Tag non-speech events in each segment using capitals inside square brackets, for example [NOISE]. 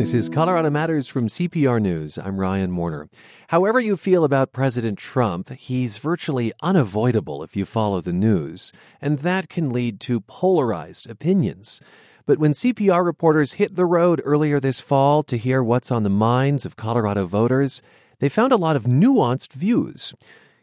This is Colorado Matters from CPR News. I'm Ryan Warner. However, you feel about President Trump, he's virtually unavoidable if you follow the news, and that can lead to polarized opinions. But when CPR reporters hit the road earlier this fall to hear what's on the minds of Colorado voters, they found a lot of nuanced views.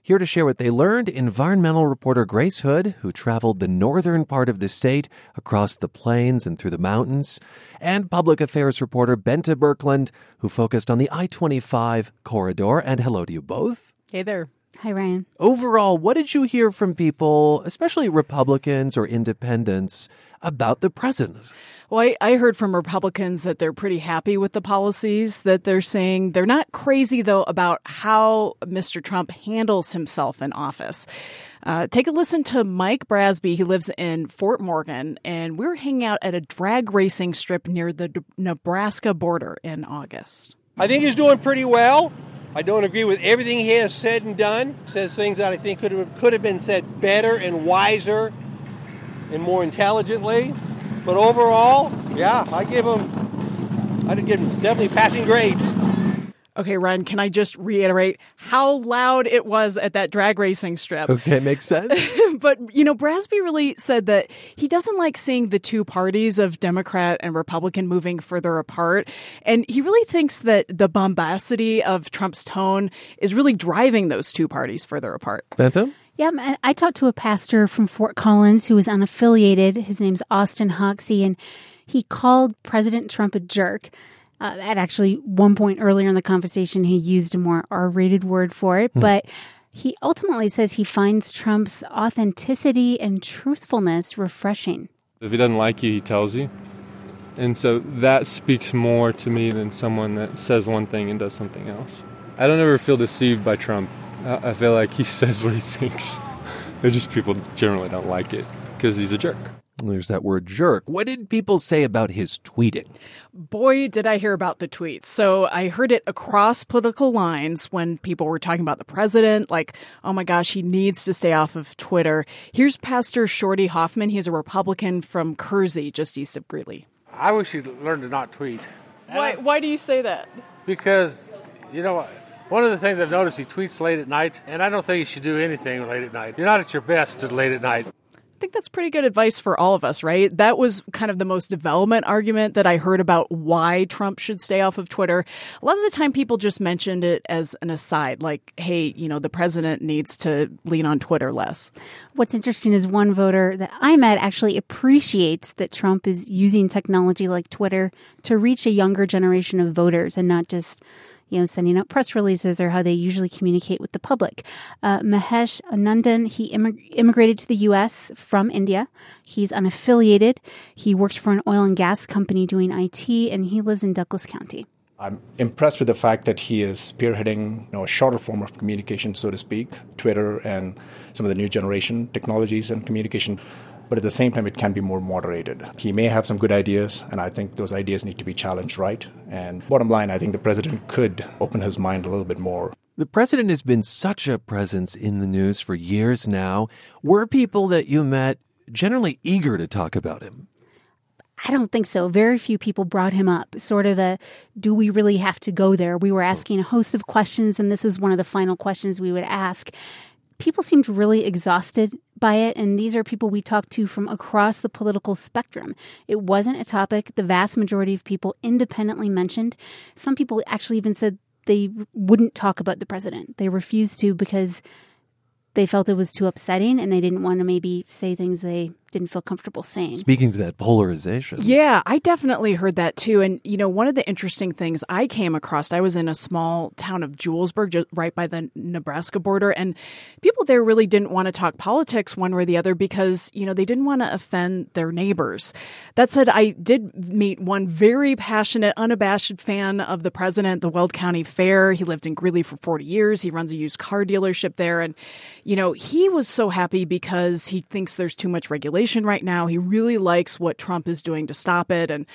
Here to share what they learned, environmental reporter Grace Hood, who traveled the northern part of the state across the plains and through the mountains, and public affairs reporter Bente Birkeland, who focused on the I 25 corridor. And hello to you both. Hey there. Hi, Ryan. Overall, what did you hear from people, especially Republicans or independents, about the president? Well, I, I, heard from Republicans that they're pretty happy with the policies, that they're saying they're not crazy, though, about how Mr. Trump handles himself in office. Uh, take a listen to Mike Brasby. He lives in Fort Morgan, and we were hanging out at a drag racing strip near the Nebraska border in August. I think he's doing pretty well. I don't agree with everything he has said and done. Says things that I think could have, could have been said better and wiser and more intelligently. But overall, yeah, I give him, I'd give him definitely passing grades. Okay, Ryan, can I just reiterate how loud it was at that drag racing strip? Okay, makes sense. [LAUGHS] but, you know, Brasby really said that he doesn't like seeing the two parties of Democrat and Republican moving further apart. And he really thinks that the bombacity of Trump's tone is really driving those two parties further apart. Phantom? Yeah, I talked to a pastor from Fort Collins who is unaffiliated. His name's Austin Hoxie, and he called President Trump a jerk. Uh, at actually one point earlier in the conversation, he used a more R rated word for it, hmm. but he ultimately says he finds Trump's authenticity and truthfulness refreshing. If he doesn't like you, he tells you. And so that speaks more to me than someone that says one thing and does something else. I don't ever feel deceived by Trump. I feel like he [LAUGHS] says what he thinks. They're just people generally don't like it because he's a jerk. There's that word jerk. What did people say about his tweeting? Boy, did I hear about the tweets. So I heard it across political lines when people were talking about the president, like, oh my gosh, he needs to stay off of Twitter. Here's Pastor Shorty Hoffman. He's a Republican from Kersey, just east of Greeley. I wish he'd learn to not tweet. Why, why do you say that? Because, you know, one of the things I've noticed, he tweets late at night, and I don't think you should do anything late at night. You're not at your best at late at night. I think that's pretty good advice for all of us, right? That was kind of the most development argument that I heard about why Trump should stay off of Twitter. A lot of the time people just mentioned it as an aside, like, hey, you know, the president needs to lean on Twitter less. What's interesting is one voter that I met actually appreciates that Trump is using technology like Twitter to reach a younger generation of voters and not just you know, sending out press releases or how they usually communicate with the public. Uh, Mahesh Anandan, he immig- immigrated to the U.S. from India. He's unaffiliated. He works for an oil and gas company doing IT, and he lives in Douglas County. I'm impressed with the fact that he is spearheading you know, a shorter form of communication, so to speak, Twitter and some of the new generation technologies and communication but at the same time, it can be more moderated. He may have some good ideas, and I think those ideas need to be challenged right. And bottom line, I think the president could open his mind a little bit more. The president has been such a presence in the news for years now. Were people that you met generally eager to talk about him? I don't think so. Very few people brought him up. Sort of a, do we really have to go there? We were asking a host of questions, and this was one of the final questions we would ask people seemed really exhausted by it. And these are people we talked to from across the political spectrum. It wasn't a topic the vast majority of people independently mentioned. Some people actually even said they wouldn't talk about the president. They refused to because they felt it was too upsetting and they didn't want to maybe say things they didn't feel comfortable saying. Speaking to that polarization. Yeah, I definitely heard that too. And, you know, one of the interesting things I came across, I was in a small town of Julesburg, just right by the Nebraska border, and people there really didn't want to talk politics one way or the other because, you know, they didn't want to offend their neighbors. That said, I did meet one very passionate, unabashed fan of the president, the Weld County Fair. He lived in Greeley for 40 years. He runs a used car dealership there. And, you know, he was so happy because he thinks there's too much regulation regulation right now. He really likes what Trump is doing to stop it. And,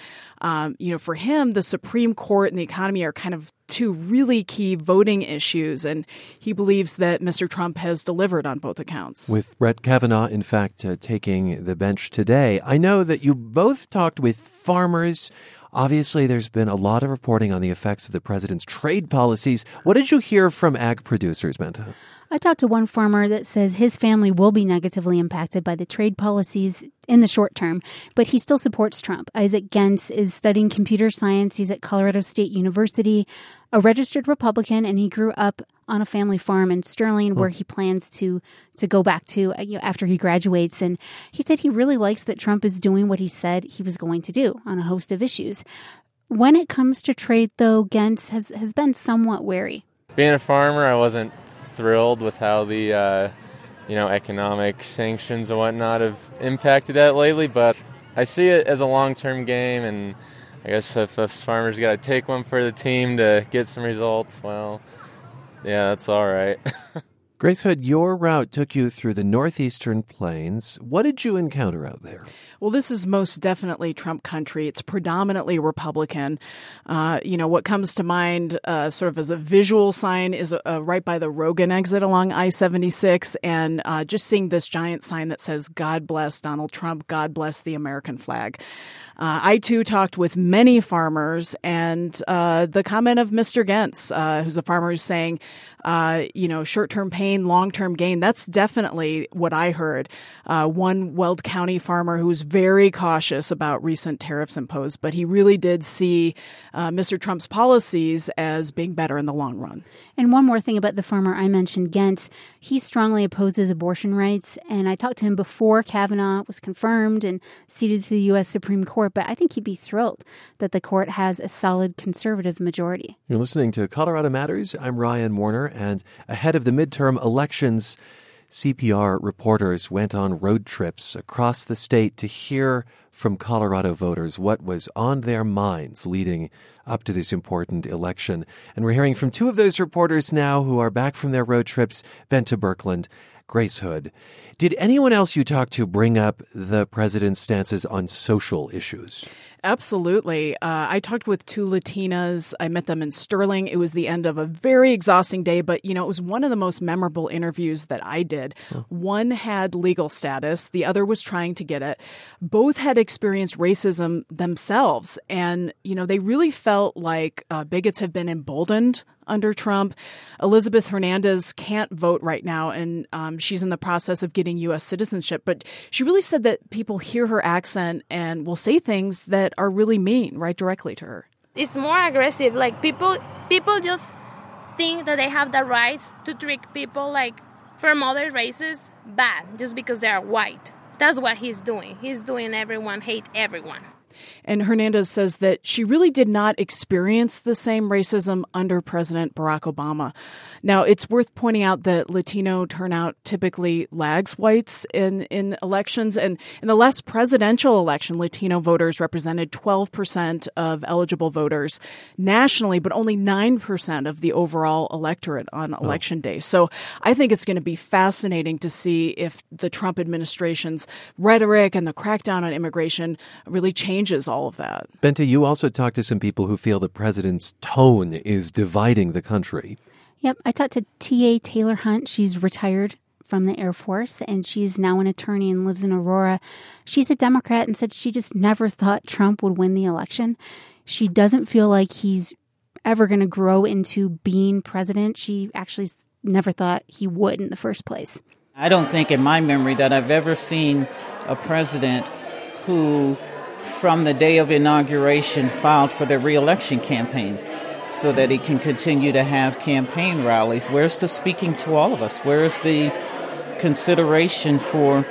um, you know, for him, the Supreme Court and the economy are kind of two really key voting issues. And he believes that Mr. Trump has delivered on both accounts. With Brett Kavanaugh, in fact, uh, taking the bench today, I know that you both talked with farmers Obviously, there's been a lot of reporting on the effects of the president's trade policies. What did you hear from ag producers, Bente? I talked to one farmer that says his family will be negatively impacted by the trade policies in the short term, but he still supports Trump. Isaac Gentz is studying computer science. He's at Colorado State University, a registered Republican, and he grew up on a family farm in Sterling, where he plans to to go back to uh, you know, after he graduates. And he said he really likes that Trump is doing what he said he was going to do on a host of issues. When it comes to trade, though, Gentz has has been somewhat wary. Being a farmer, I wasn't thrilled with how the uh, you know economic sanctions and whatnot have impacted that lately. But I see it as a long-term game, and I guess if us farmers got to take one for the team to get some results, well, yeah, that's all right. [LAUGHS] Grace Hood, your route took you through the northeastern plains. What did you encounter out there? Well, this is most definitely Trump country. It's predominantly Republican. Uh, you know, what comes to mind uh, sort of as a visual sign is uh, right by the Roggen exit along I 76, and uh, just seeing this giant sign that says, God bless Donald Trump, God bless the American flag. Uh, I too talked with many farmers, and uh, the comment of Mr. Gentz, uh, who's a farmer, who's saying, uh, you know, short term pain, long term gain. That's definitely what I heard. Uh, one Weld County farmer who was very cautious about recent tariffs imposed, but he really did see uh, Mr. Trump's policies as being better in the long run. And one more thing about the farmer I mentioned, Gentz, he strongly opposes abortion rights. And I talked to him before Kavanaugh was confirmed and seated to the U.S. Supreme Court, but I think he'd be thrilled that the court has a solid conservative majority. You're listening to Colorado Matters. I'm Ryan Warner, and ahead of the midterm elections, CPR reporters went on road trips across the state to hear from Colorado voters what was on their minds leading up to this important election. And we're hearing from two of those reporters now who are back from their road trips, Bente Birkeland, Grace Hood. Did anyone else you talked to bring up the president's stances on social issues? Absolutely. Uh, I talked with two Latinas. I met them in Sterling. It was the end of a very exhausting day, but you know, it was one of the most memorable interviews that I did. One had legal status, the other was trying to get it. Both had experienced racism themselves, and you know, they really felt like uh, bigots have been emboldened under Trump. Elizabeth Hernandez can't vote right now, and um, she's in the process of getting U.S. citizenship. But she really said that people hear her accent and will say things that are really mean right directly to her. It's more aggressive. Like people, people just think that they have the rights to trick people like from other races bad just because they are white. That's what he's doing. He's doing everyone hate everyone. And Hernandez says that she really did not experience the same racism under President Barack Obama. Now, it's worth pointing out that Latino turnout typically lags whites in, in elections. And in the last presidential election, Latino voters represented 12% of eligible voters nationally, but only 9% of the overall electorate on oh. election day. So I think it's going to be fascinating to see if the Trump administration's rhetoric and the crackdown on immigration really changes all of that. Bente, you also talked to some people who feel the president's tone is dividing the country. Yep, I talked to T.A. Taylor Hunt. She's retired from the Air Force and she's now an attorney and lives in Aurora. She's a Democrat and said she just never thought Trump would win the election. She doesn't feel like he's ever going to grow into being president. She actually never thought he would in the first place. I don't think in my memory that I've ever seen a president who, from the day of inauguration, filed for the reelection campaign so that he can continue to have campaign rallies. Where's the speaking to all of us? Where's the consideration for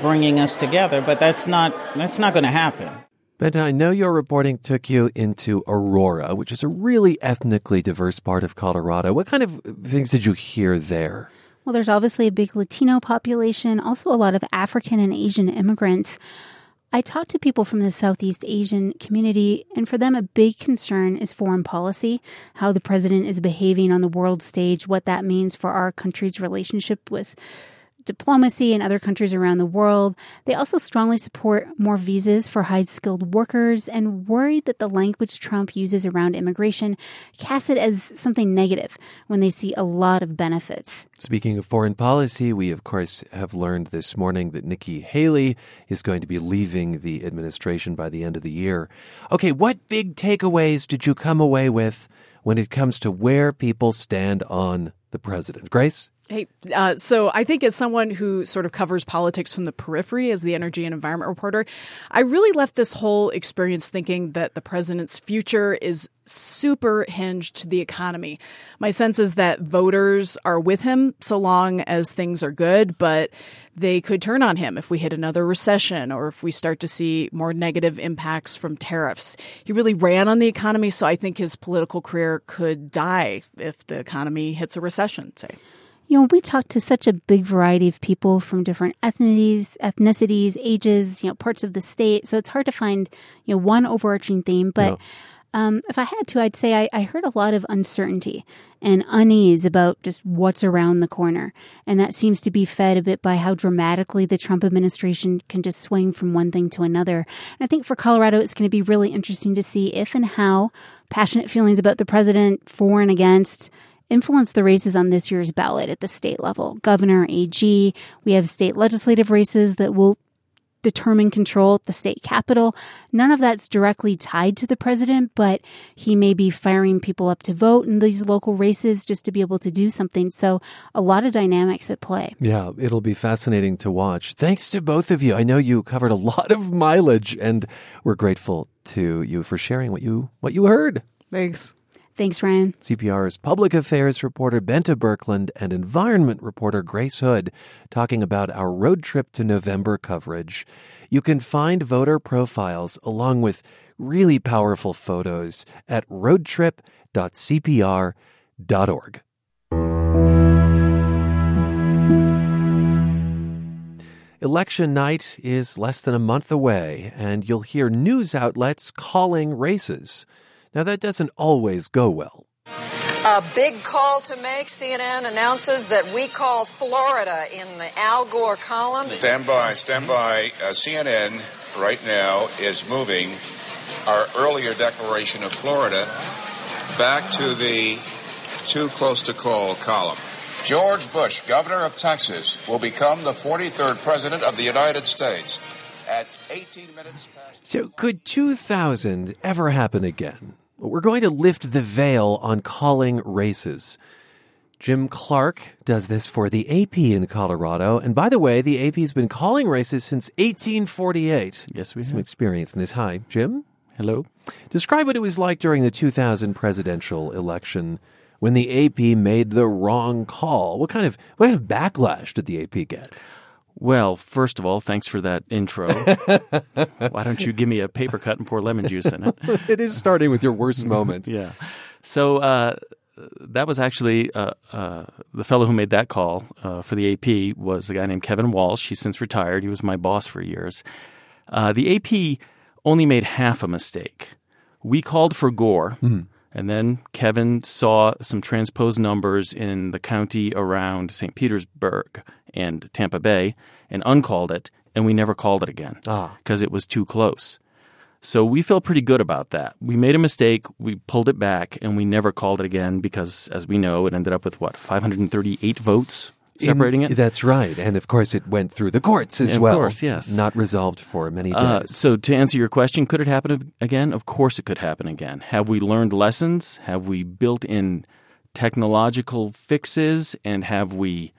bringing us together? But that's not that's not going to happen. Bente, I know your reporting took you into Aurora, which is a really ethnically diverse part of Colorado. What kind of things did you hear there? Well, there's obviously a big Latino population, also a lot of African and Asian immigrants. I talked to people from the Southeast Asian community, and for them, a big concern is foreign policy, how the president is behaving on the world stage, what that means for our country's relationship with diplomacy in other countries around the world. They also strongly support more visas for high skilled workers and worried that the language Trump uses around immigration casts it as something negative when they see a lot of benefits. Speaking of foreign policy, we of course have learned this morning that Nikki Haley is going to be leaving the administration by the end of the year. Okay, what big takeaways did you come away with when it comes to where people stand on the president? Grace? Hey, uh, so I think as someone who sort of covers politics from the periphery as the energy and environment reporter, I really left this whole experience thinking that the president's future is super hinged to the economy. My sense is that voters are with him so long as things are good, but they could turn on him if we hit another recession or if we start to see more negative impacts from tariffs. He really ran on the economy, so I think his political career could die if the economy hits a recession, say you know, we talked to such a big variety of people from different ethnicities, ethnicities, ages, you know, parts of the state. So it's hard to find, you know, one overarching theme. But yeah. um, if I had to, I'd say I, I heard a lot of uncertainty and unease about just what's around the corner. And that seems to be fed a bit by how dramatically the Trump administration can just swing from one thing to another. And I think for Colorado, it's going to be really interesting to see if and how passionate feelings about the president, for and against, influence the races on this year's ballot at the state level. Governor, AG, we have state legislative races that will determine control at the state capitol. None of that's directly tied to the president, but he may be firing people up to vote in these local races just to be able to do something. So a lot of dynamics at play. Yeah, it'll be fascinating to watch. Thanks to both of you. I know you covered a [LAUGHS] lot of mileage and we're grateful to you for sharing what you what you heard. Thanks. Thanks, Ryan. CPR's public affairs reporter Bente Birkeland and environment reporter Grace Hood talking about our road trip to November coverage. You can find voter profiles along with really powerful photos at roadtrip.cpr.org. Election night is less than a month away, and you'll hear news outlets calling races. Now, that doesn't always go well. A big call to make. CNN announces that we call Florida in the Al Gore column. Stand by, stand by. Uh, CNN right now is moving our earlier declaration of Florida back to the too close to call column. George Bush, governor of Texas, will become the 43rd president of the United States at 18 minutes past. So, could 2000 ever happen again? We're going to lift the veil on calling races. Jim Clark does this for the AP in Colorado. And by the way, the AP has been calling races since 1848. Yes, we have. Some experience in this. Hi, Jim. Hello. Describe what it was like during the 2000 presidential election when the AP made the wrong call. What kind of what kind of backlash did the AP get? Well, first of all, thanks for that intro. [LAUGHS] Why don't you give me a paper cut and pour lemon juice in it? [LAUGHS] it is starting with your worst [LAUGHS] moment. yeah. So uh, that was actually uh, uh, the fellow who made that call uh, for the AP was a guy named Kevin Walsh. He's since retired. He was my boss for years. Uh, the AP only made half a mistake. We called for Gore. Mm-hmm. And then Kevin saw some transposed numbers in the county around St. Petersburg and Tampa Bay and uncalled it, and we never called it again because ah. it was too close. So we feel pretty good about that. We made a mistake, we pulled it back, and we never called it again because, as we know, it ended up with what, 538 votes separating In, it? That's right. And of course, it went through the courts as of well. Of course, yes. Not resolved for many uh, days. Uh, so, to answer your question, could it happen again? Of course, it could happen again. Have we learned lessons? Have we built in technological fixes? And have we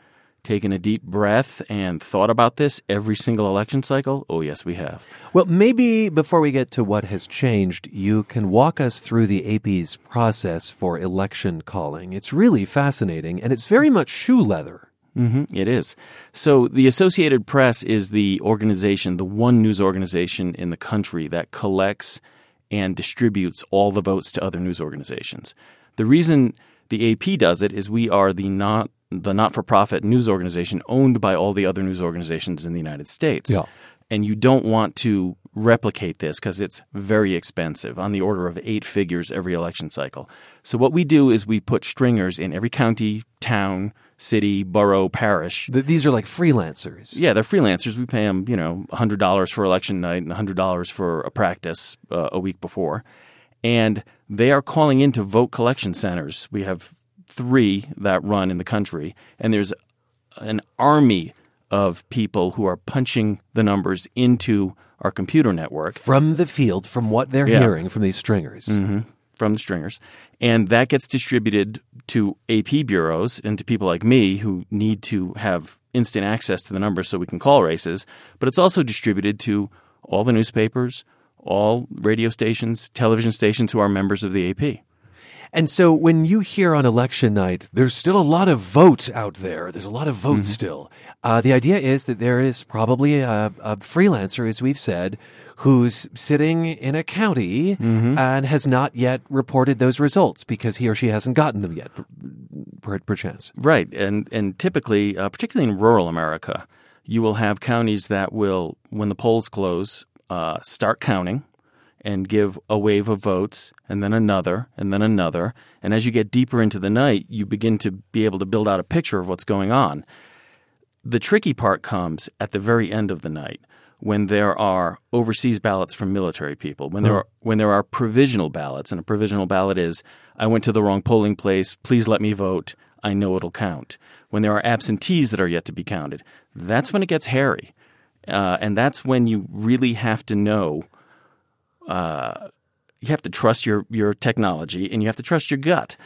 taken a deep breath and thought about this every single election cycle? Oh, yes, we have. Well, maybe before we get to what has changed, you can walk us through the AP's process for election calling. It's really fascinating, and it's very much shoe leather. Mm-hmm, it is. So, the Associated Press is the organization, the one news organization in the country that collects and distributes all the votes to other news organizations. The reason the AP does it is we are the not the not for profit news organization owned by all the other news organizations in the United States. Yeah. And you don't want to replicate this because it's very expensive, on the order of eight figures every election cycle. So, what we do is we put stringers in every county, town, city, borough, parish. Th- these are like freelancers. Yeah, they're freelancers. We pay them, you know, hundred dollars for election night and hundred dollars for a practice uh, a week before, and they are calling into vote collection centers. We have three that run in the country, and there's an army of people who are punching the numbers into our computer network from the field, from what they're Yeah. hearing from these stringers. hmm from the stringers. And that gets distributed to AP bureaus and to people like me who need to have instant access to the numbers so we can call races. But it's also distributed to all the newspapers, all radio stations, television stations who are members of the AP. And so when you hear on election night, there's still a lot of vote out there. There's a lot of votes Mhm. still. Uh, the idea is that there is probably a, a freelancer, as we've said, who's sitting in a county Mm-hmm. and has not yet reported those results because he or she hasn't gotten them yet, per, per, perchance. Right, and and typically, uh, particularly in rural America, you will have counties that will, when the polls close, uh, start counting and give a wave of votes, and then another, and then another, and as you get deeper into the night, you begin to be able to build out a picture of what's going on. The tricky part comes at the very end of the night when there are overseas ballots from military people, when there are when there are provisional ballots, and a provisional ballot is I went to the wrong polling place, please let me vote, I know it'll count. When there are absentees that are yet to be counted, that's when it gets hairy, uh, and that's when you really have to know. Uh, you have to trust your your technology, and you have to trust your gut.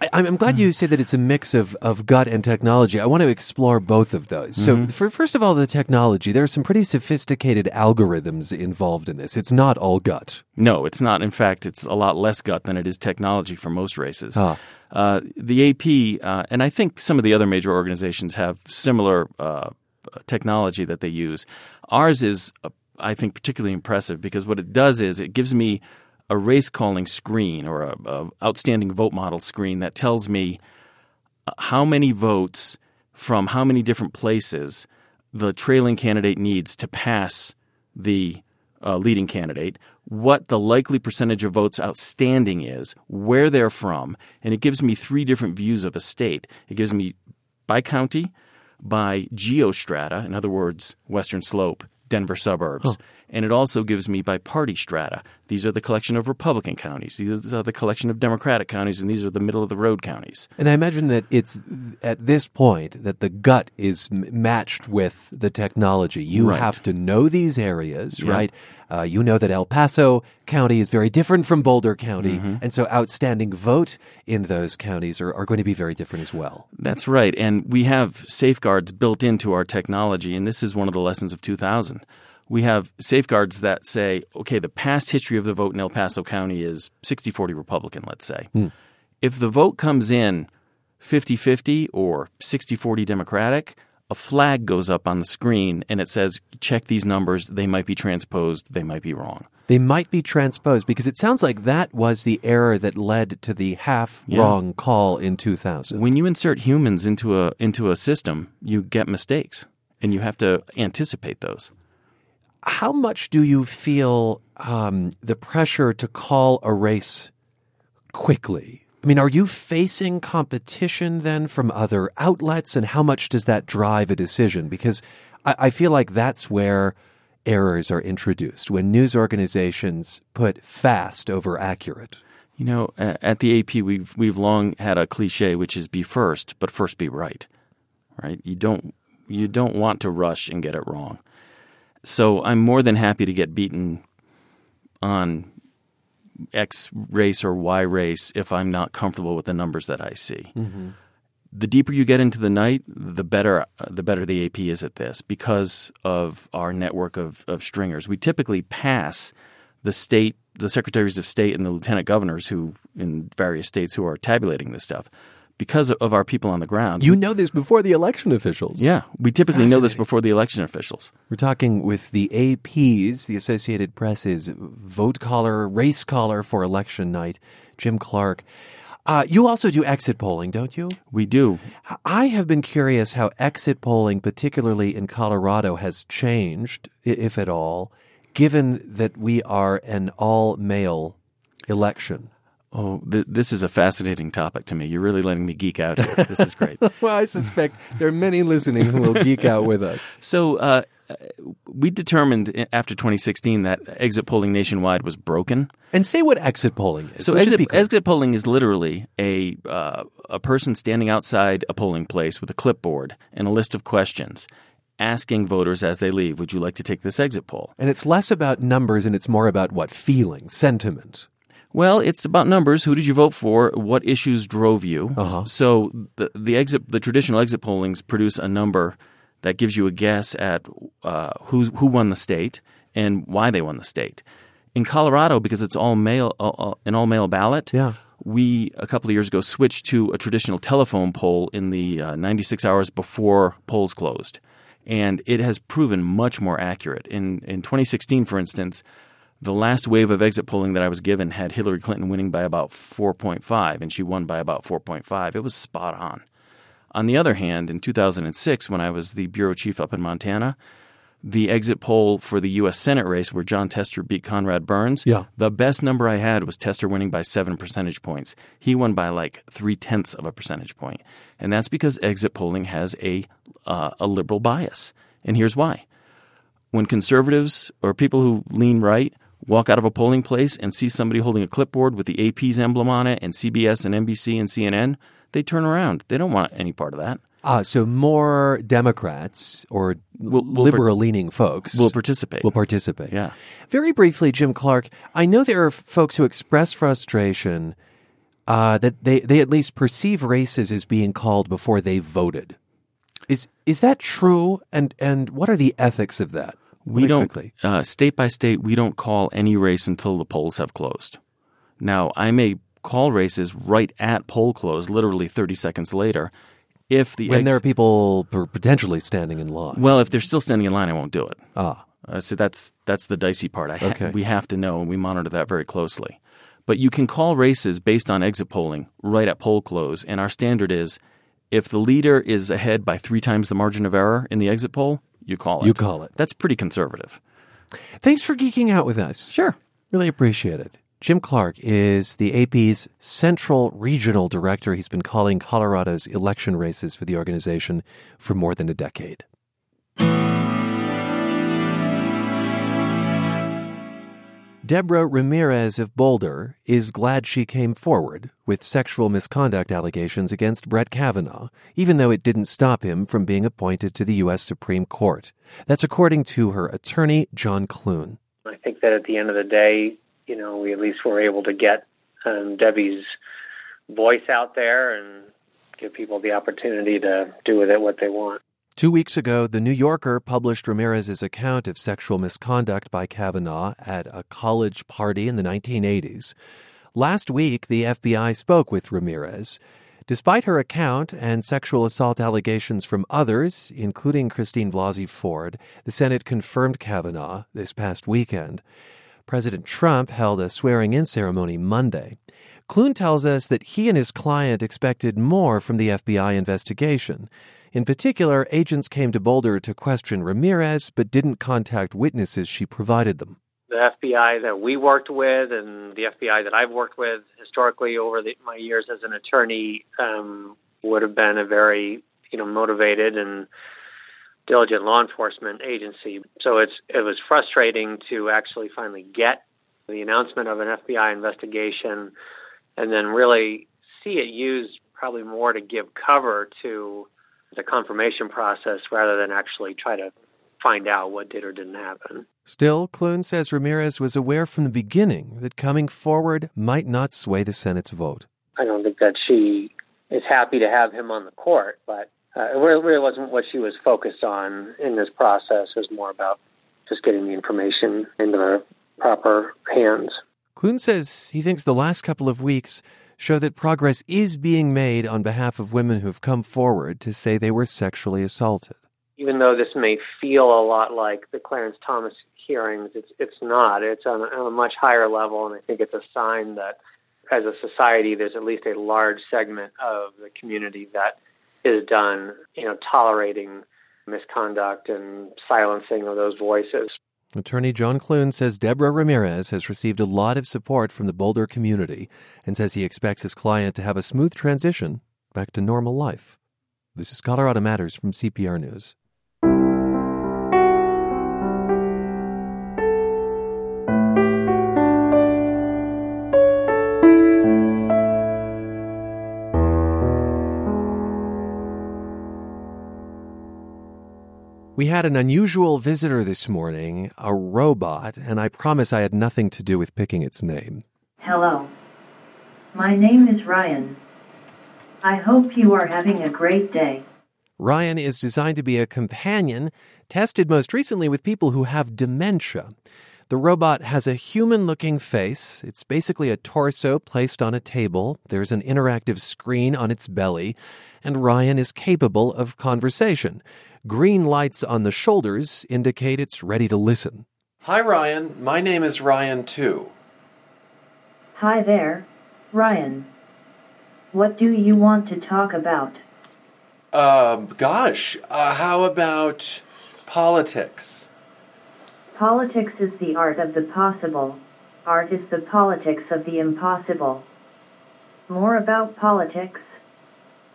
I, I'm I'm glad you say that it's a mix of, of gut and technology. I want to explore both of those. So, Mhm. for, first of all, the technology. There are some pretty sophisticated algorithms involved in this. It's not all gut. No, it's not. In fact, it's a lot less gut than it is technology for most races. Ah. Uh, the AP, uh, and I think some of the other major organizations have similar uh, technology that they use. Ours is, uh, I think, particularly impressive because what it does is it gives me a race calling screen or a, a outstanding vote model screen that tells me uh, how many votes from how many different places the trailing candidate needs to pass the uh, leading candidate, what the likely percentage of votes outstanding is, where they're from, and it gives me three different views of a state. It gives me by county, by geostrata, in other words, Western Slope, Denver suburbs. And it also gives me by party strata. These are the collection of Republican counties. These are the collection of Democratic counties, and these are the middle of the road counties. And I imagine that it's at this point that the gut is m- matched with the technology. You Right. have to know these areas, Yeah. right? Uh, you know that El Paso County is very different from Boulder County, Mm-hmm. and so outstanding vote in those counties are, are going to be very different as well. That's right. And we have safeguards built into our technology, and this is one of the lessons of 2000. We have safeguards that say, okay, the past history of the vote in El Paso County is 60 40 Republican, let's say. Hmm. If the vote comes in 50 50 or 60 40 Democratic, a flag goes up on the screen and it says, check these numbers. They might be transposed, they might be wrong. They might be transposed because it sounds like that was the error that led to the half Yeah. wrong call in 2000. When you insert humans into a into a system, you get mistakes, and you have to anticipate those. How much do you feel um, the pressure to call a race quickly? I mean, are you facing competition then from other outlets, and how much does that drive a decision? Because I, I feel like that's where errors are introduced when news organizations put fast over accurate. You know, at the AP, we've we've long had a cliche, which is "be first, but first be right." Right? You don't you don't want to rush and get it wrong. So I'm more than happy to get beaten on X race or Y race if I'm not comfortable with the numbers that I see. Mm-hmm. the deeper you get into the night, the better the better the AP is at this because of our network of, of stringers. We typically pass the state, the secretaries of state, and the lieutenant governors who in various states who are tabulating this stuff because of our people on the ground. You know this before the election officials. yeah, we typically know this before the election officials. We're talking with the APs, the Associated Press's vote caller, race caller for election night, Jim Clark. Uh, you also do exit polling, don't you? We do. I have been curious how exit polling, particularly in Colorado, has changed, if at all, given that we are an all mail election. Oh, th- this is a fascinating topic to me. You're really letting me geek out here. This is great. [LAUGHS] well, I suspect there are many listening who will geek out with us. So, uh, we determined after 2016 that exit polling nationwide was broken. And say what exit polling is. So, exit, exit polling is literally a uh, a person standing outside a polling place with a clipboard and a list of questions, asking voters as they leave, "Would you like to take this exit poll?" And it's less about numbers and it's more about what feeling, sentiment. Well, it's about numbers. Who did you vote for? What issues drove you? Uh-huh. So the the exit the traditional exit pollings produce a number that gives you a guess at uh, who who won the state and why they won the state. In Colorado, because it's all mail uh, uh, an all mail ballot. Yeah. We a couple of years ago switched to a traditional telephone poll in the uh, 96 hours before polls closed, and it has proven much more accurate. In in 2016, for instance, the last wave of exit polling that I was given had Hillary Clinton winning by about 4.5, and she won by about 4.5. It was spot on. On the other hand, in 2006, when I was the bureau chief up in Montana, the exit poll for the U.S. Senate race where Jon Tester beat Conrad Burns, Yeah. the best number I had was Tester winning by seven percentage points. He won by like three tenths of a percentage point. and that's because exit polling has a uh, a liberal bias. And here's why: when conservatives or people who lean right walk out of a polling place and see somebody holding a clipboard with the AP's emblem on it and CBS and NBC and CNN, they turn around. They don't want any part of that. Ah, so more Democrats or will liberal leaning folks will participate. Will participate. Yeah. Very briefly, Jim Clark, I know there are folks who express frustration uh, that they, they at least perceive races as being called before they voted. Is is that true? And and what are the ethics of that? We don't uh, state by state. We don't call any race until the polls have closed. Now, I may call races right at poll close, literally thirty seconds later, if the when ex- there are people potentially standing in line. well, if they're still standing in line, I won't do it. Ah. Uh, so that's that's the dicey part. I ha- Okay. we have to know, and we monitor that very closely. But you can call races based on exit polling right at poll close, and our standard is if the leader is ahead by three times the margin of error in the exit poll, you call it. You call it. That's pretty conservative. Thanks for geeking out with us. Sure. Really appreciate it. Jim Clark is the AP's Central Regional Director. He's been calling Colorado's election races for the organization for more than a decade. Deborah Ramirez of Boulder is glad she came forward with sexual misconduct allegations against Brett Kavanaugh, even though it didn't stop him from being appointed to the U.S. Supreme Court. That's according to her attorney, John Clune. I think that at the end of the day, you know, we at least were able to get um, Debbie's voice out there and give people the opportunity to do with it what they want. Two weeks ago, The New Yorker published Ramirez's account of sexual misconduct by Kavanaugh at a college party in the 1980s. Last week, the FBI spoke with Ramirez. Despite her account and sexual assault allegations from others, including Christine Blasey Ford, the Senate confirmed Kavanaugh this past weekend. President Trump held a swearing in ceremony Monday. Clune tells us that he and his client expected more from the FBI investigation. In particular, agents came to Boulder to question Ramirez but didn't contact witnesses she provided them. The FBI that we worked with and the FBI that I've worked with historically over the, my years as an attorney um, would have been a very, you know, motivated and diligent law enforcement agency. So it's it was frustrating to actually finally get the announcement of an FBI investigation and then really see it used probably more to give cover to the confirmation process rather than actually try to find out what did or didn't happen. Still, Clune says Ramirez was aware from the beginning that coming forward might not sway the Senate's vote. I don't think that she is happy to have him on the court, but uh, it really wasn't what she was focused on in this process. It was more about just getting the information into the proper hands. Clune says he thinks the last couple of weeks show that progress is being made on behalf of women who've come forward to say they were sexually assaulted. Even though this may feel a lot like the Clarence Thomas hearings, it's it's not. It's on a, on a much higher level, and I think it's a sign that as a society, there's at least a large segment of the community that is done, you know, tolerating misconduct and silencing of those voices. Attorney John Clune says Deborah Ramirez has received a lot of support from the Boulder community and says he expects his client to have a smooth transition back to normal life. This is Colorado Matters from CPR News. We had an unusual visitor this morning, a robot, and I promise I had nothing to do with picking its name. Hello. My name is Ryan. I hope you are having a great day. Ryan is designed to be a companion, tested most recently with people who have dementia. The robot has a human looking face. It's basically a torso placed on a table. There's an interactive screen on its belly, and Ryan is capable of conversation. Green lights on the shoulders indicate it's ready to listen. Hi, Ryan. My name is Ryan, too. Hi there, Ryan. What do you want to talk about? Uh, gosh, uh, how about politics? Politics is the art of the possible. Art is the politics of the impossible. More about politics?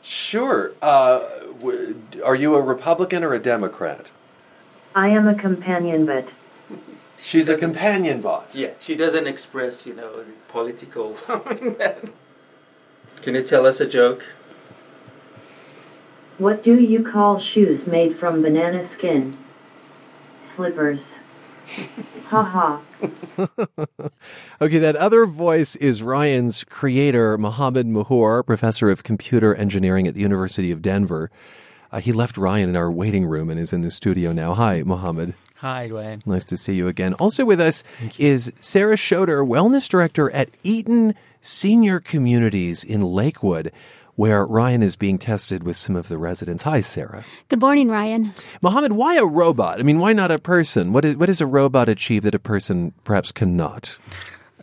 Sure. Uh, w- are you a Republican or a Democrat? I am a companion, but She's a companion bot. Yeah, she doesn't express, you know, political. [LAUGHS] Can you tell us a joke? what do you call shoes made from banana skin? Slippers. Ha ha. [LAUGHS] okay, that other voice is Ryan's creator, Mohammed Mahoor, professor of computer engineering at the University of Denver. Uh, he left Ryan in our waiting room and is in the studio now. Hi, Mohammed. Hi, Ryan. Nice to see you again. Also with us is Sarah Schroeder, Wellness Director at Eaton Senior Communities in Lakewood, where Ryan is being tested with some of the residents. Hi, Sarah. Good morning, Ryan. Mohammed, why a robot? I mean, why not a person? What, is, what does a robot achieve that a person perhaps cannot?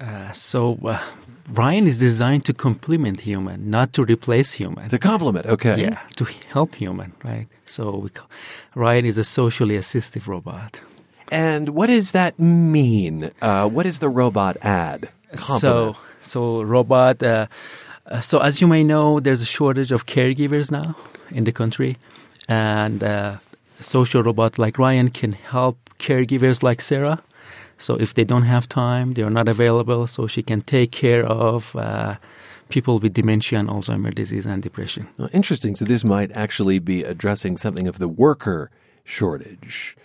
Uh, so, uh, Ryan is designed to complement human, not to replace human. To complement, okay. Yeah, to help human, right? So, we call, Ryan is a socially assistive robot. And what does that mean? Uh, what does the robot add? So, so robot. Uh, uh, so as you may know, there's a shortage of caregivers now in the country, and uh, a social robot like Ryan can help caregivers like Sarah. So if they don't have time, they are not available, so she can take care of uh, people with dementia and Alzheimer's disease and depression. Oh, interesting. So this might actually be addressing something of the worker shortage.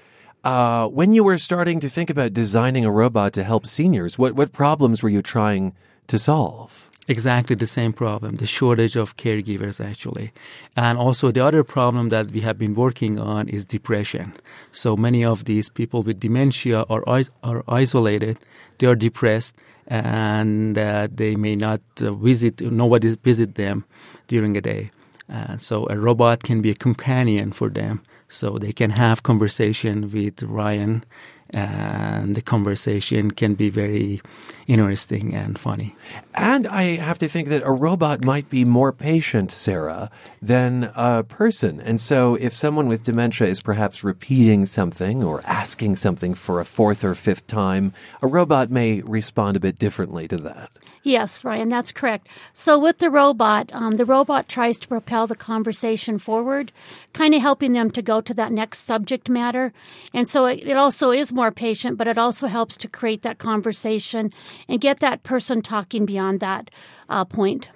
Uh, when you were starting to think about designing a robot to help seniors, what, what problems were you trying to solve? Exactly the same problem, the shortage of caregivers actually. And also the other problem that we have been working on is depression. So many of these people with dementia are, are isolated, they are depressed, and uh, they may not uh, visit, nobody visit them during a day. Uh, so a robot can be a companion for them so they can have conversation with Ryan and the conversation can be very interesting and funny. And I have to think that a robot might be more patient, Sarah, than a person. And so if someone with dementia is perhaps repeating something or asking something for a fourth or fifth time, a robot may respond a bit differently to that. Yes, Ryan, that's correct. So with the robot, um, the robot tries to propel the conversation forward, kind of helping them to go to that next subject matter. And so it, it also is more patient, but it also helps to create that conversation and get that person talking beyond that uh, point.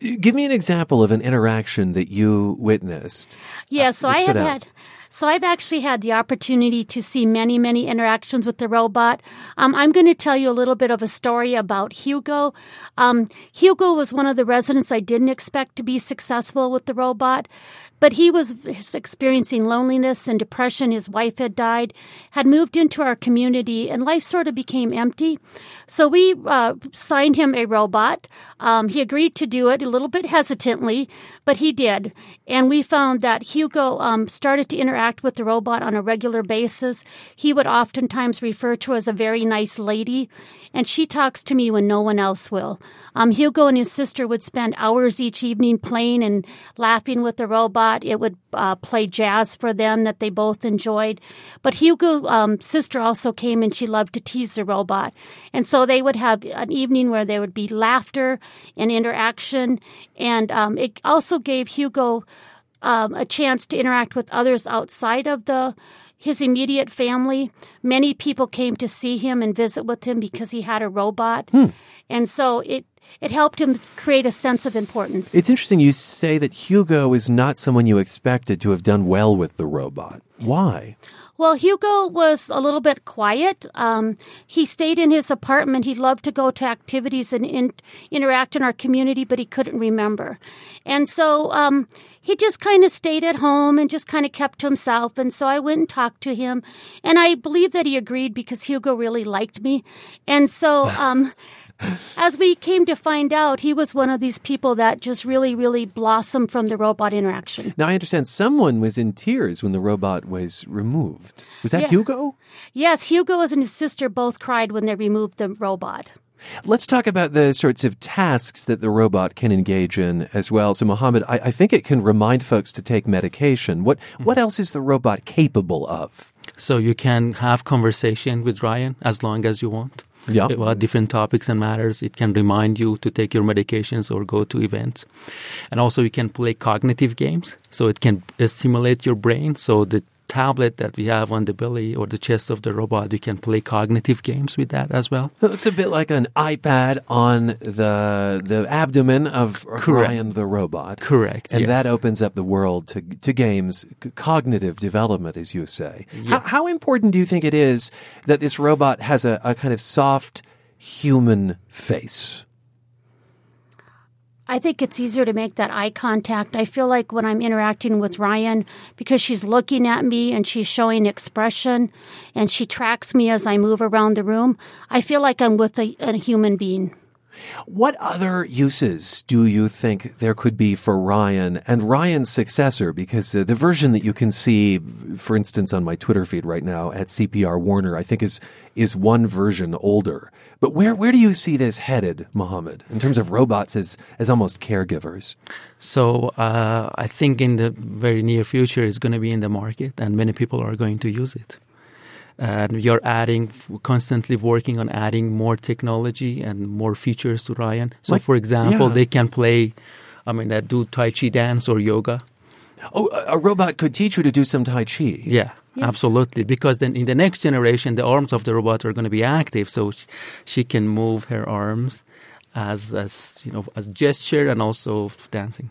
Give me an example of an interaction that you witnessed. Yeah, so uh, I have out. had. So I've actually had the opportunity to see many, many interactions with the robot. Um, I'm going to tell you a little bit of a story about Hugo. Um, Hugo was one of the residents I didn't expect to be successful with the robot. But he was experiencing loneliness and depression. His wife had died, had moved into our community, and life sort of became empty. So we uh, signed him a robot. Um, he agreed to do it a little bit hesitantly, but he did. And we found that Hugo um, started to interact with the robot on a regular basis. He would oftentimes refer to as a very nice lady, and she talks to me when no one else will. Um, Hugo and his sister would spend hours each evening playing and laughing with the robot robot. It would uh, play jazz for them that they both enjoyed. But Hugo's um, sister also came and she loved to tease the robot. And so they would have an evening where there would be laughter and interaction. And um, it also gave Hugo um, a chance to interact with others outside of the his immediate family. Many people came to see him and visit with him because he had a robot. Hmm. And so it it helped him create a sense of importance. It's interesting you say that Hugo is not someone you expected to have done well with the robot. Why? Well, Hugo was a little bit quiet. Um, he stayed in his apartment. He loved to go to activities and in, interact in our community, but he couldn't remember. And so um, he just kind of stayed at home and just kind of kept to himself. And so I went and talked to him. And I believe that he agreed because Hugo really liked me. And so. [LAUGHS] Um, as we came to find out, he was one of these people that just really, really blossomed from the robot interaction. Now, I understand someone was in tears when the robot was removed. Was that Yeah. Hugo? Yes, Hugo and his sister both cried when they removed the robot. Let's talk about the sorts of tasks that the robot can engage in as well. So, Mohammed, I, I think it can remind folks to take medication. What mm-hmm. what else is the robot capable of? So you can have conversation with Ryan as long as you want. Yeah. About different topics and matters. It can remind you to take your medications or go to events. And also you can play cognitive games. So it can uh, stimulate your brain. So the tablet that we have on the belly or the chest of the robot, you can play cognitive games with that as well. It looks a bit like an iPad on the the abdomen of Correct. Ryan the robot. Correct, And yes. that opens up the world to to games, c- cognitive development, as you say. How, how important do you think it is that this robot has a, a kind of soft human face? I think it's easier to make that eye contact. I feel like when I'm interacting with Ryan, because she's looking at me and she's showing expression and she tracks me as I move around the room, I feel like I'm with a, a human being. What other uses do you think there could be for Ryan and Ryan's successor? Because uh, the version that you can see, for instance, on my Twitter feed right now at CPR Warner, I think is is one version older. But where where do you see this headed, Mohammed, in terms of robots as as almost caregivers? So uh, I think in the very near future, it's going to be in the market, and many people are going to use it. And we are adding, constantly working on adding more technology and more features to Ryan. So, Like- for example, yeah. they can play, I mean, that do Tai Chi dance or yoga. Oh, a a robot could teach you to do some Tai Chi. Yeah, absolutely. Because then in the next generation, the arms of the robot are going to be active, so sh- she can move her arms as as you know as gesture and also dancing.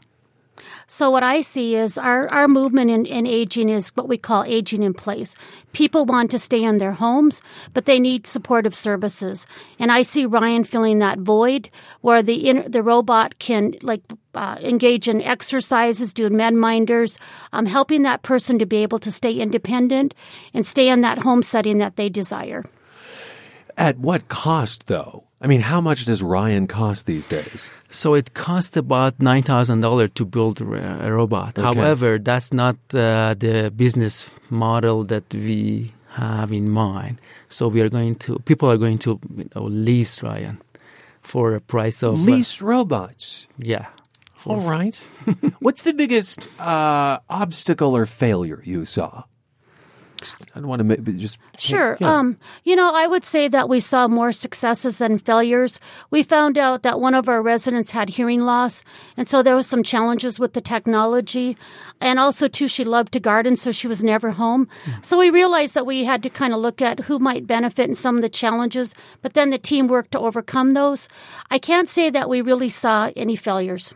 So what I see is our, our movement in, in aging is what we call aging in place. People want to stay in their homes, but they need supportive services. And I see Ryan filling that void where the in, the robot can like uh, engage in exercises, do med minders, um, helping that person to be able to stay independent and stay in that home setting that they desire. At what cost, though? I mean, how much does Ryan cost these days? So it cost about nine thousand dollars to build a robot. Okay. However, that's not uh, the business model that we have in mind. So we are going to people are going to you know, lease Ryan for a price of uh, Lease robots. yeah. All right. [LAUGHS] What's the biggest uh, obstacle or failure you saw? I don't want to ma- just Sure. Yeah. Um, you know, I would say that we saw more successes than failures. We found out that one of our residents had hearing loss, and so there was some challenges with the technology. And also, too, she loved to garden, so she was never home. So we realized that we had to kind of look at who might benefit in some of the challenges, but then the team worked to overcome those. I can't say that we really saw any failures.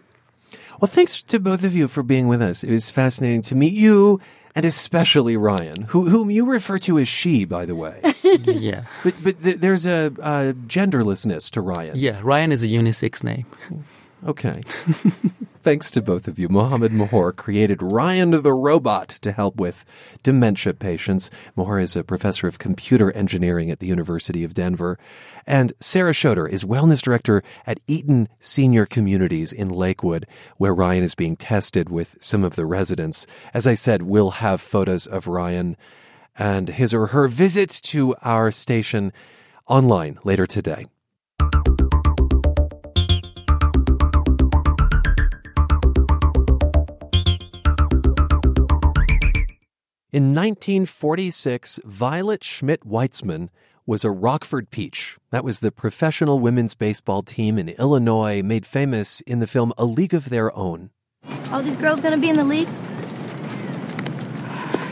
Well, thanks to both of you for being with us. It was fascinating to meet you, and especially Ryan, who, whom you refer to as she, by the way. [LAUGHS] yeah. But but th- there's a, a genderlessness to Ryan. Yeah, Ryan is a unisex name. Okay. [LAUGHS] Thanks to both of you. Mohammed Mahoor created Ryan the Robot to help with dementia patients. Mahoor is a professor of computer engineering at the University of Denver. And Sarah Schoder is wellness director at Eaton Senior Communities in Lakewood, where Ryan is being tested with some of the residents. As I said, we'll have photos of Ryan and his or her visits to our station online later today. In 1946, Violet Schmidt Weitzman was a Rockford Peach. That was the professional women's baseball team in Illinois, made famous in the film A League of Their Own. All these girls gonna be in the league?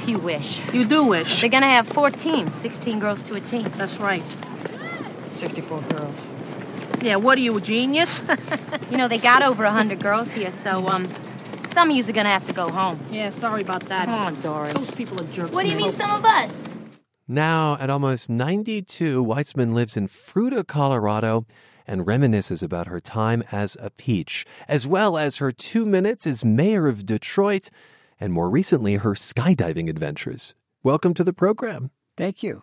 You wish. You do wish. They're gonna have four teams, 16 girls to a team. That's right. 64 girls. Yeah, what are you, a genius? [LAUGHS] You know, they got over 100 girls here, so, um, some of you are gonna have to go home. yeah, sorry about that. Come on, Doris. Those people are jerks. What do you mean, some of us? Now, at almost 92, Weitzman lives in Fruita, Colorado, and reminisces about her time as a peach, as well as her two minutes as mayor of Detroit, and more recently, her skydiving adventures. Welcome to the program. Thank you.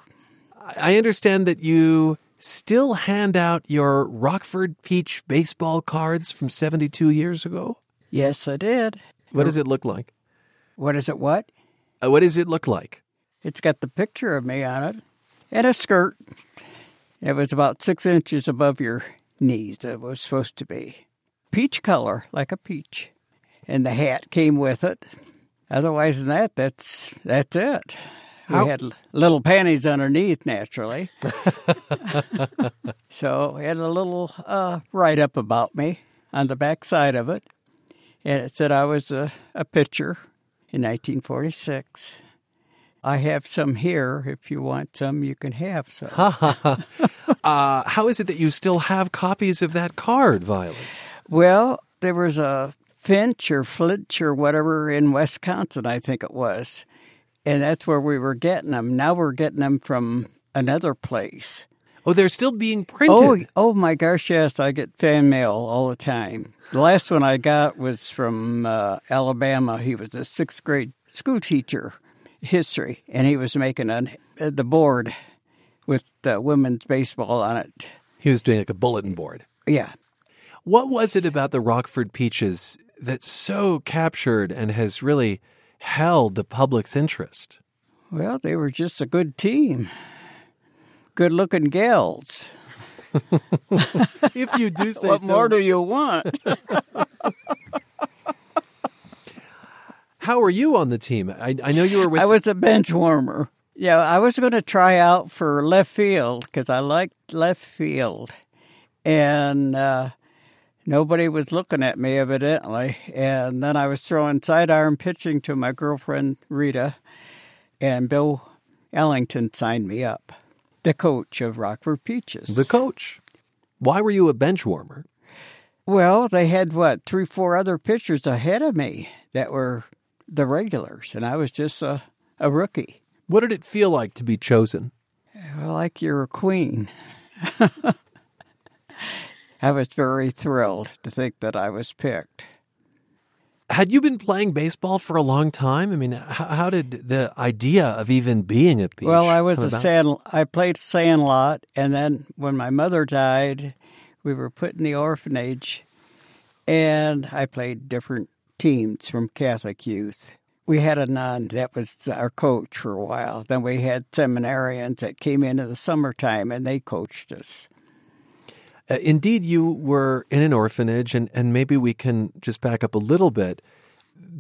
I understand that you still hand out your Rockford Peach baseball cards from 72 years ago. Yes, I did. What does it look like? What is it? What? Uh, what does it look like? It's got the picture of me on it and a skirt. It was about six inches above your knees. It was supposed to be peach color, like a peach, and the hat came with it. Otherwise than that, that's that's it. How- We had little panties underneath, naturally. [LAUGHS] so it had a little uh, write up about me on the back side of it, and it said I was a, a pitcher in 1946. I have some here. If you want some, you can have some. [LAUGHS] uh, how is it that you still have copies of that card, Violet? Well, there was a Finch or Flitch or whatever in Wisconsin, I think it was. And that's where we were getting them. Now we're getting them from another place. Oh, they're still being printed. Oh, oh my gosh, yes. I get fan mail all the time. The last one I got was from uh, Alabama. He was a sixth grade school teacher, history, and he was making an, uh, the board with uh, women's baseball on it. He was doing like a bulletin board. Yeah. What was it about the Rockford Peaches that so captured and has really held the public's interest? Well, they were just a good team. Good looking gals. if you do [LAUGHS] say what so. more do you want? [LAUGHS] How are you on the team? I, I know you were with. I was a bench warmer. Yeah, I was going to try out for left field because I liked left field, and uh, nobody was looking at me evidently. And then I was throwing sidearm pitching to my girlfriend Rita, and Bill Allington signed me up, the coach of Rockford Peaches. the coach. Why were you a bench warmer? Well, they had what three, four other pitchers ahead of me that were the regulars, and I was just a, a rookie. What did it feel like to be chosen? Well, like you're a queen. [LAUGHS] I was very thrilled to think that I was picked. Had you been playing baseball for a long time? I mean, how, how did the idea of even being a peach? well, I was a about? sand. I played sandlot, and then when my mother died, we were put in the orphanage, and I played different teams from Catholic youth. We had a nun that was our coach for a while. Then we had seminarians that came in in the summertime, and they coached us. Uh, indeed, you were in an orphanage, and, and maybe we can just back up a little bit.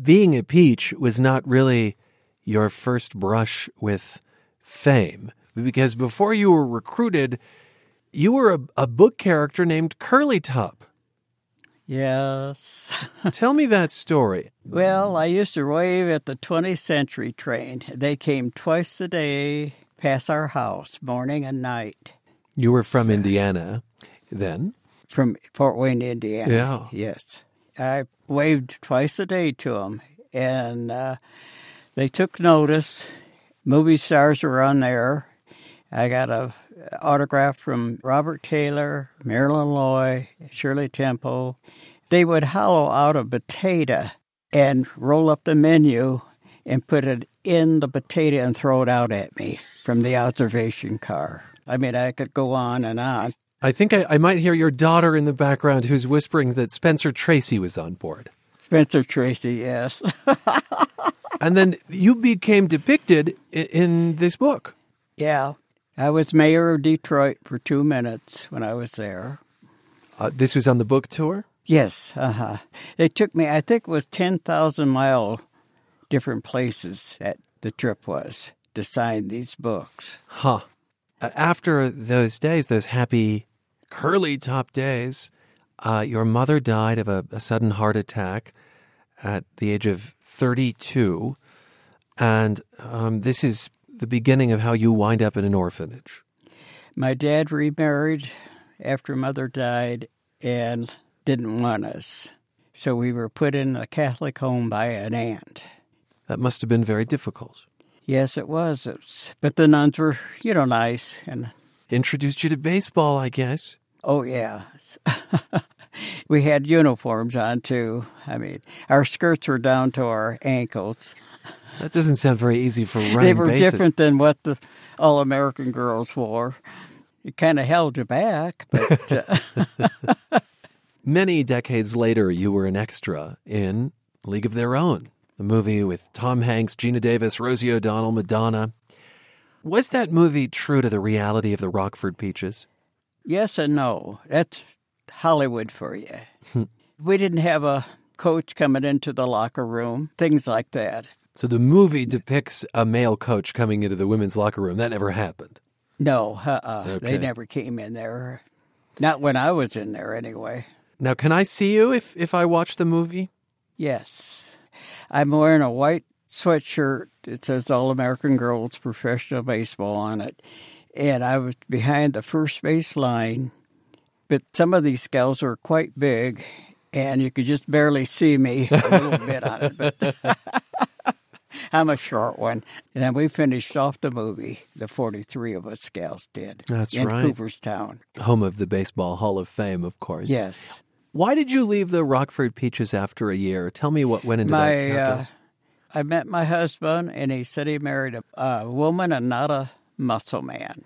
Being a peach was not really your first brush with fame, because before you were recruited, you were a, a book character named Curly Top. Yes. [LAUGHS] Tell me that story. Well, I used to wave at the 20th century train. They came twice a day past our house, morning and night, You were from Indiana then. from Fort Wayne, Indiana. Yeah. Yes. I waved twice a day to them, and uh, they took notice. Movie stars were on there. I got a autograph from Robert Taylor, Marilyn Loy, Shirley Temple. They would hollow out a potato and roll up the menu and put it in the potato and throw it out at me from the observation car. I mean, I could go on and on. I think I, I might hear your daughter in the background who's whispering that Spencer Tracy was on board. Spencer Tracy, yes. [LAUGHS] and then you became depicted in, in this book. yeah. I was mayor of Detroit for two minutes when I was there. Uh, this was on the book tour? Yes, uh huh. They took me, I think it was 10,000 mile different places that the trip was to sign these books. Huh. After those days, those happy curly top days, uh, your mother died of a, a, sudden heart attack at the age of 32. And um, this is the beginning of how you wind up in an orphanage. My dad remarried after mother died and didn't want us. So we were put in a Catholic home by an aunt. That must have been very difficult. Yes, it was. It was. But the nuns were, you know, nice and introduced you to baseball, I guess. Oh yeah. [LAUGHS] we had uniforms on too. I mean, our skirts were down to our ankles. That doesn't sound very easy for [LAUGHS] running. They were bases. different than what the all American girls wore. It kind of held you back, but. Uh... [LAUGHS] Many decades later, you were an extra in League of Their Own, the movie with Tom Hanks, Geena Davis, Rosie O'Donnell, Madonna. Was that movie true to the reality of the Rockford Peaches? Yes and no. That's Hollywood for you. Hmm. we didn't have a coach coming into the locker room, things like that. So the movie depicts a male coach coming into the women's locker room. That never happened. No, uh-uh. Okay. they never came in there. Not when I was in there, anyway. Now, can I see you if, if I watch the movie? Yes. I'm wearing a white sweatshirt. It says All American Girls Professional Baseball on it. And I was behind the first base line. But some of these scouts are quite big, and you could just barely see me a little [LAUGHS] bit on it. But [LAUGHS] I'm a short one. And then we finished off the movie, the 43 of us scouts did. That's in right. Cooperstown. Home of the Baseball Hall of Fame, of course. Yes. Why did you leave the Rockford Peaches after a year? Tell me what went into my, that. Uh, I met my husband, and he said he married a, a woman and not a muscle man.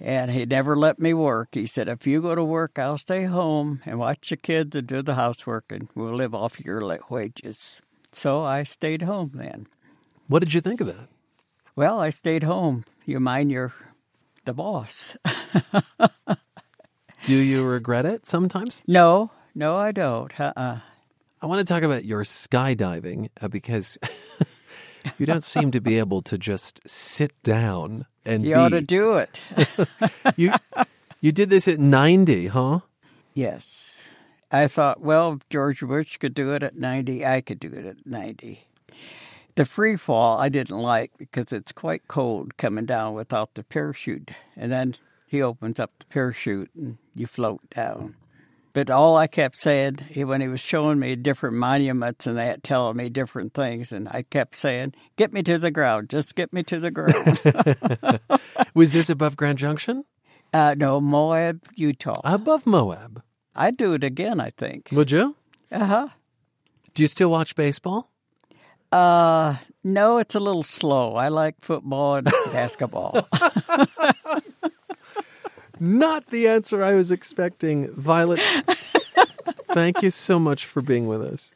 And he never let me work. He said, if you go to work, I'll stay home and watch the kids and do the housework, and we'll live off your wages. So I stayed home then. What did you think of that? Well, I stayed home. You mind you're the boss. [LAUGHS] Do you regret it sometimes? No, no, I don't. Uh-uh. I want to talk about your skydiving uh, because [LAUGHS] you don't seem to be able to just sit down and you be. ought to do it. [LAUGHS] you you did this at 90, huh? Yes. I thought, well, if George Bush could do it at 90, I could do it at 90. The free fall I didn't like because it's quite cold coming down without the parachute. And then he opens up the parachute and you float down. But all I kept saying when he was showing me different monuments and that, telling me different things, and I kept saying, "Get me to the ground, just get me to the ground." [LAUGHS] Was this above Grand Junction? Uh, no, Moab, Utah. Above Moab. I'd do it again. I think. Would you? Uh huh. Do you still watch baseball? Uh, no, it's a little slow. I like football and basketball. [LAUGHS] [LAUGHS] Not the answer I was expecting. Violet, [LAUGHS] thank you so much for being with us.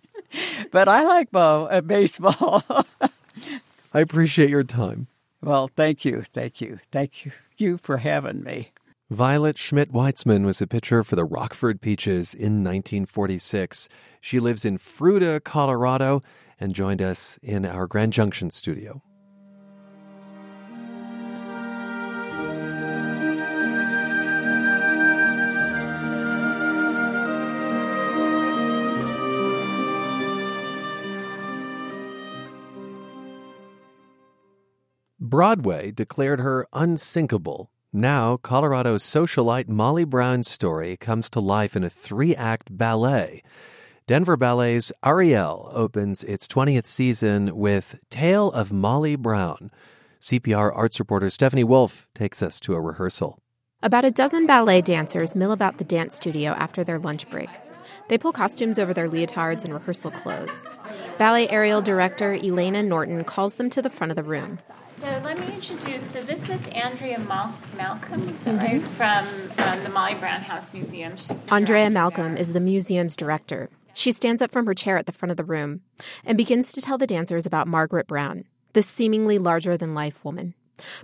But I like ball, uh, baseball. [LAUGHS] I appreciate your time. Well, thank you. Thank you. Thank you, you for having me. Violet Schmidt Weitzman was a pitcher for the Rockford Peaches in 1946. She lives in Fruita, Colorado, and joined us in our Grand Junction studio. Broadway declared her unsinkable. Now, Colorado's socialite Molly Brown's story comes to life in a three act ballet. Denver Ballet's Ariel opens its 20th season with Tale of Molly Brown. CPR arts reporter Stephanie Wolf takes us to a rehearsal. About a dozen ballet dancers mill about the dance studio after their lunch break. They pull costumes over their leotards and rehearsal clothes. Ballet Ariel director Elena Norton calls them to the front of the room. So let me introduce. So this is Andrea Mal- Malcomb, is that right? From um, the Molly Brown House Museum. She's Andrea Malcomb is the museum's director. She stands up from her chair at the front of the room and begins to tell the dancers about Margaret Brown, this seemingly larger than life woman.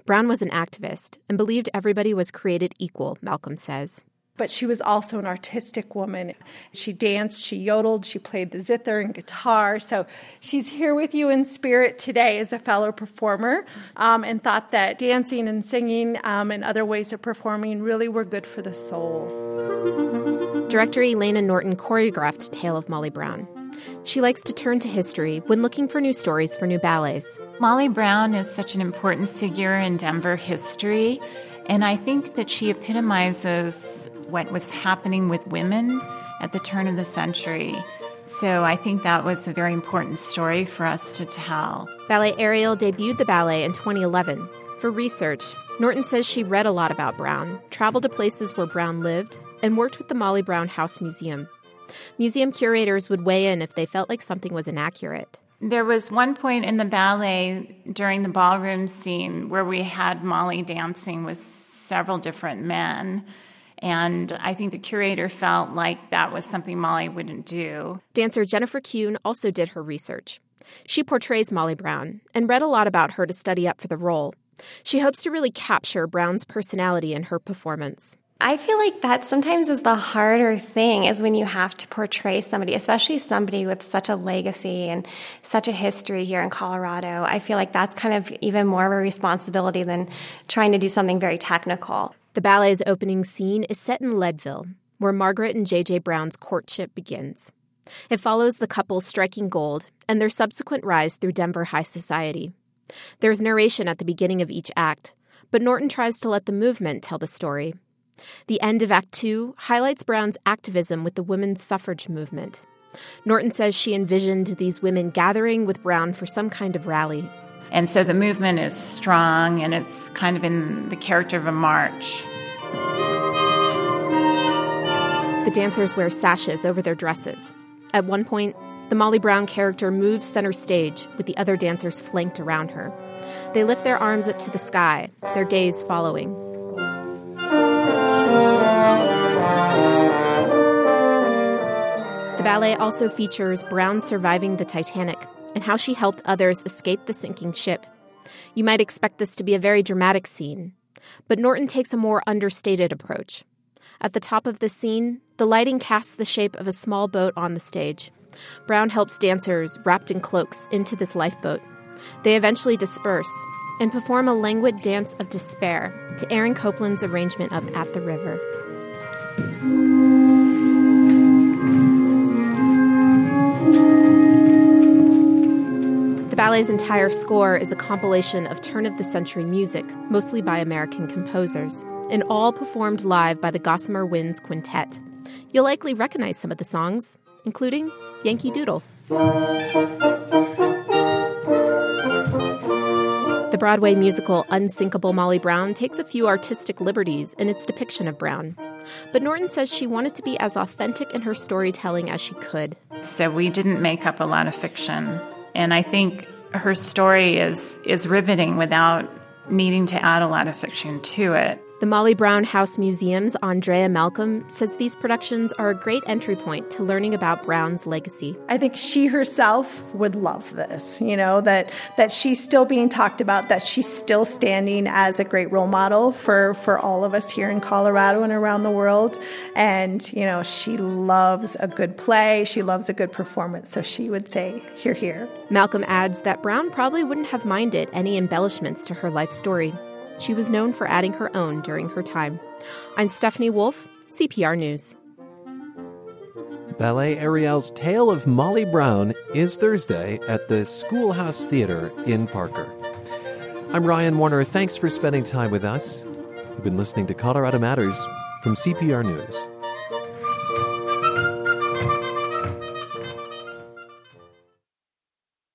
Brown was an activist and believed everybody was created equal, Malcomb says. But she was also an artistic woman. She danced, she yodeled, she played the zither and guitar. So she's here with you in spirit today as a fellow performer um, and thought that dancing and singing um, and other ways of performing really were good for the soul. Director Elena Norton choreographed Tale of Molly Brown. She likes to turn to history when looking for new stories for new ballets. Molly Brown is such an important figure in Denver history, and I think that she epitomizes what was happening with women at the turn of the century. So I think that was a very important story for us to tell. Ballet Ariel debuted the ballet in 2011. For research, Norton says she read a lot about Brown, traveled to places where Brown lived, and worked with the Molly Brown House Museum. Museum curators would weigh in if they felt like something was inaccurate. There was one point in the ballet during the ballroom scene where we had Molly dancing with several different men. And I think the curator felt like that was something Molly wouldn't do. Dancer Jennifer Kuhn also did her research. She portrays Molly Brown and read a lot about her to study up for the role. She hopes to really capture Brown's personality in her performance. I feel like that sometimes is the harder thing is when you have to portray somebody, especially somebody with such a legacy and such a history here in Colorado. I feel like that's kind of even more of a responsibility than trying to do something very technical. The ballet's opening scene is set in Leadville, where Margaret and J.J. Brown's courtship begins. It follows the couple striking gold and their subsequent rise through Denver high society. There's narration at the beginning of each act, but Norton tries to let the movement tell the story. The end of Act Two highlights Brown's activism with the women's suffrage movement. Norton says she envisioned these women gathering with Brown for some kind of rally. And so the movement is strong and it's kind of in the character of a march. The dancers wear sashes over their dresses. At one point, the Molly Brown character moves center stage with the other dancers flanked around her. They lift their arms up to the sky, their gaze following. The ballet also features Brown surviving the Titanic and how she helped others escape the sinking ship. You might expect this to be a very dramatic scene, but Norton takes a more understated approach. At the top of the scene, the lighting casts the shape of a small boat on the stage. Brown helps dancers, wrapped in cloaks, into this lifeboat. They eventually disperse and perform a languid dance of despair to Aaron Copland's arrangement of At the River. Ballet's entire score is a compilation of turn of the century music, mostly by American composers, and all performed live by the Gossamer Winds Quintet. You'll likely recognize some of the songs, including Yankee Doodle. The Broadway musical Unsinkable Molly Brown takes a few artistic liberties in its depiction of Brown. But Norton says she wanted to be as authentic in her storytelling as she could. So we didn't make up a lot of fiction. And I think her story is is riveting without needing to add a lot of fiction to it. The Molly Brown House Museum's Andrea Malcomb says these productions are a great entry point to learning about Brown's legacy. I think she herself would love this, you know, that that she's still being talked about, that she's still standing as a great role model for for all of us here in Colorado and around the world. And, you know, she loves a good play, she loves a good performance, so she would say, "Here, here." Malcomb adds that Brown probably wouldn't have minded any embellishments to her life story. She was known for adding her own during her time. I'm Stephanie Wolf, CPR News. Ballet Ariel's Tale of Molly Brown is Thursday at the Schoolhouse Theater in Parker. I'm Ryan Warner. Thanks for spending time with us. You've been listening to Colorado Matters from CPR News.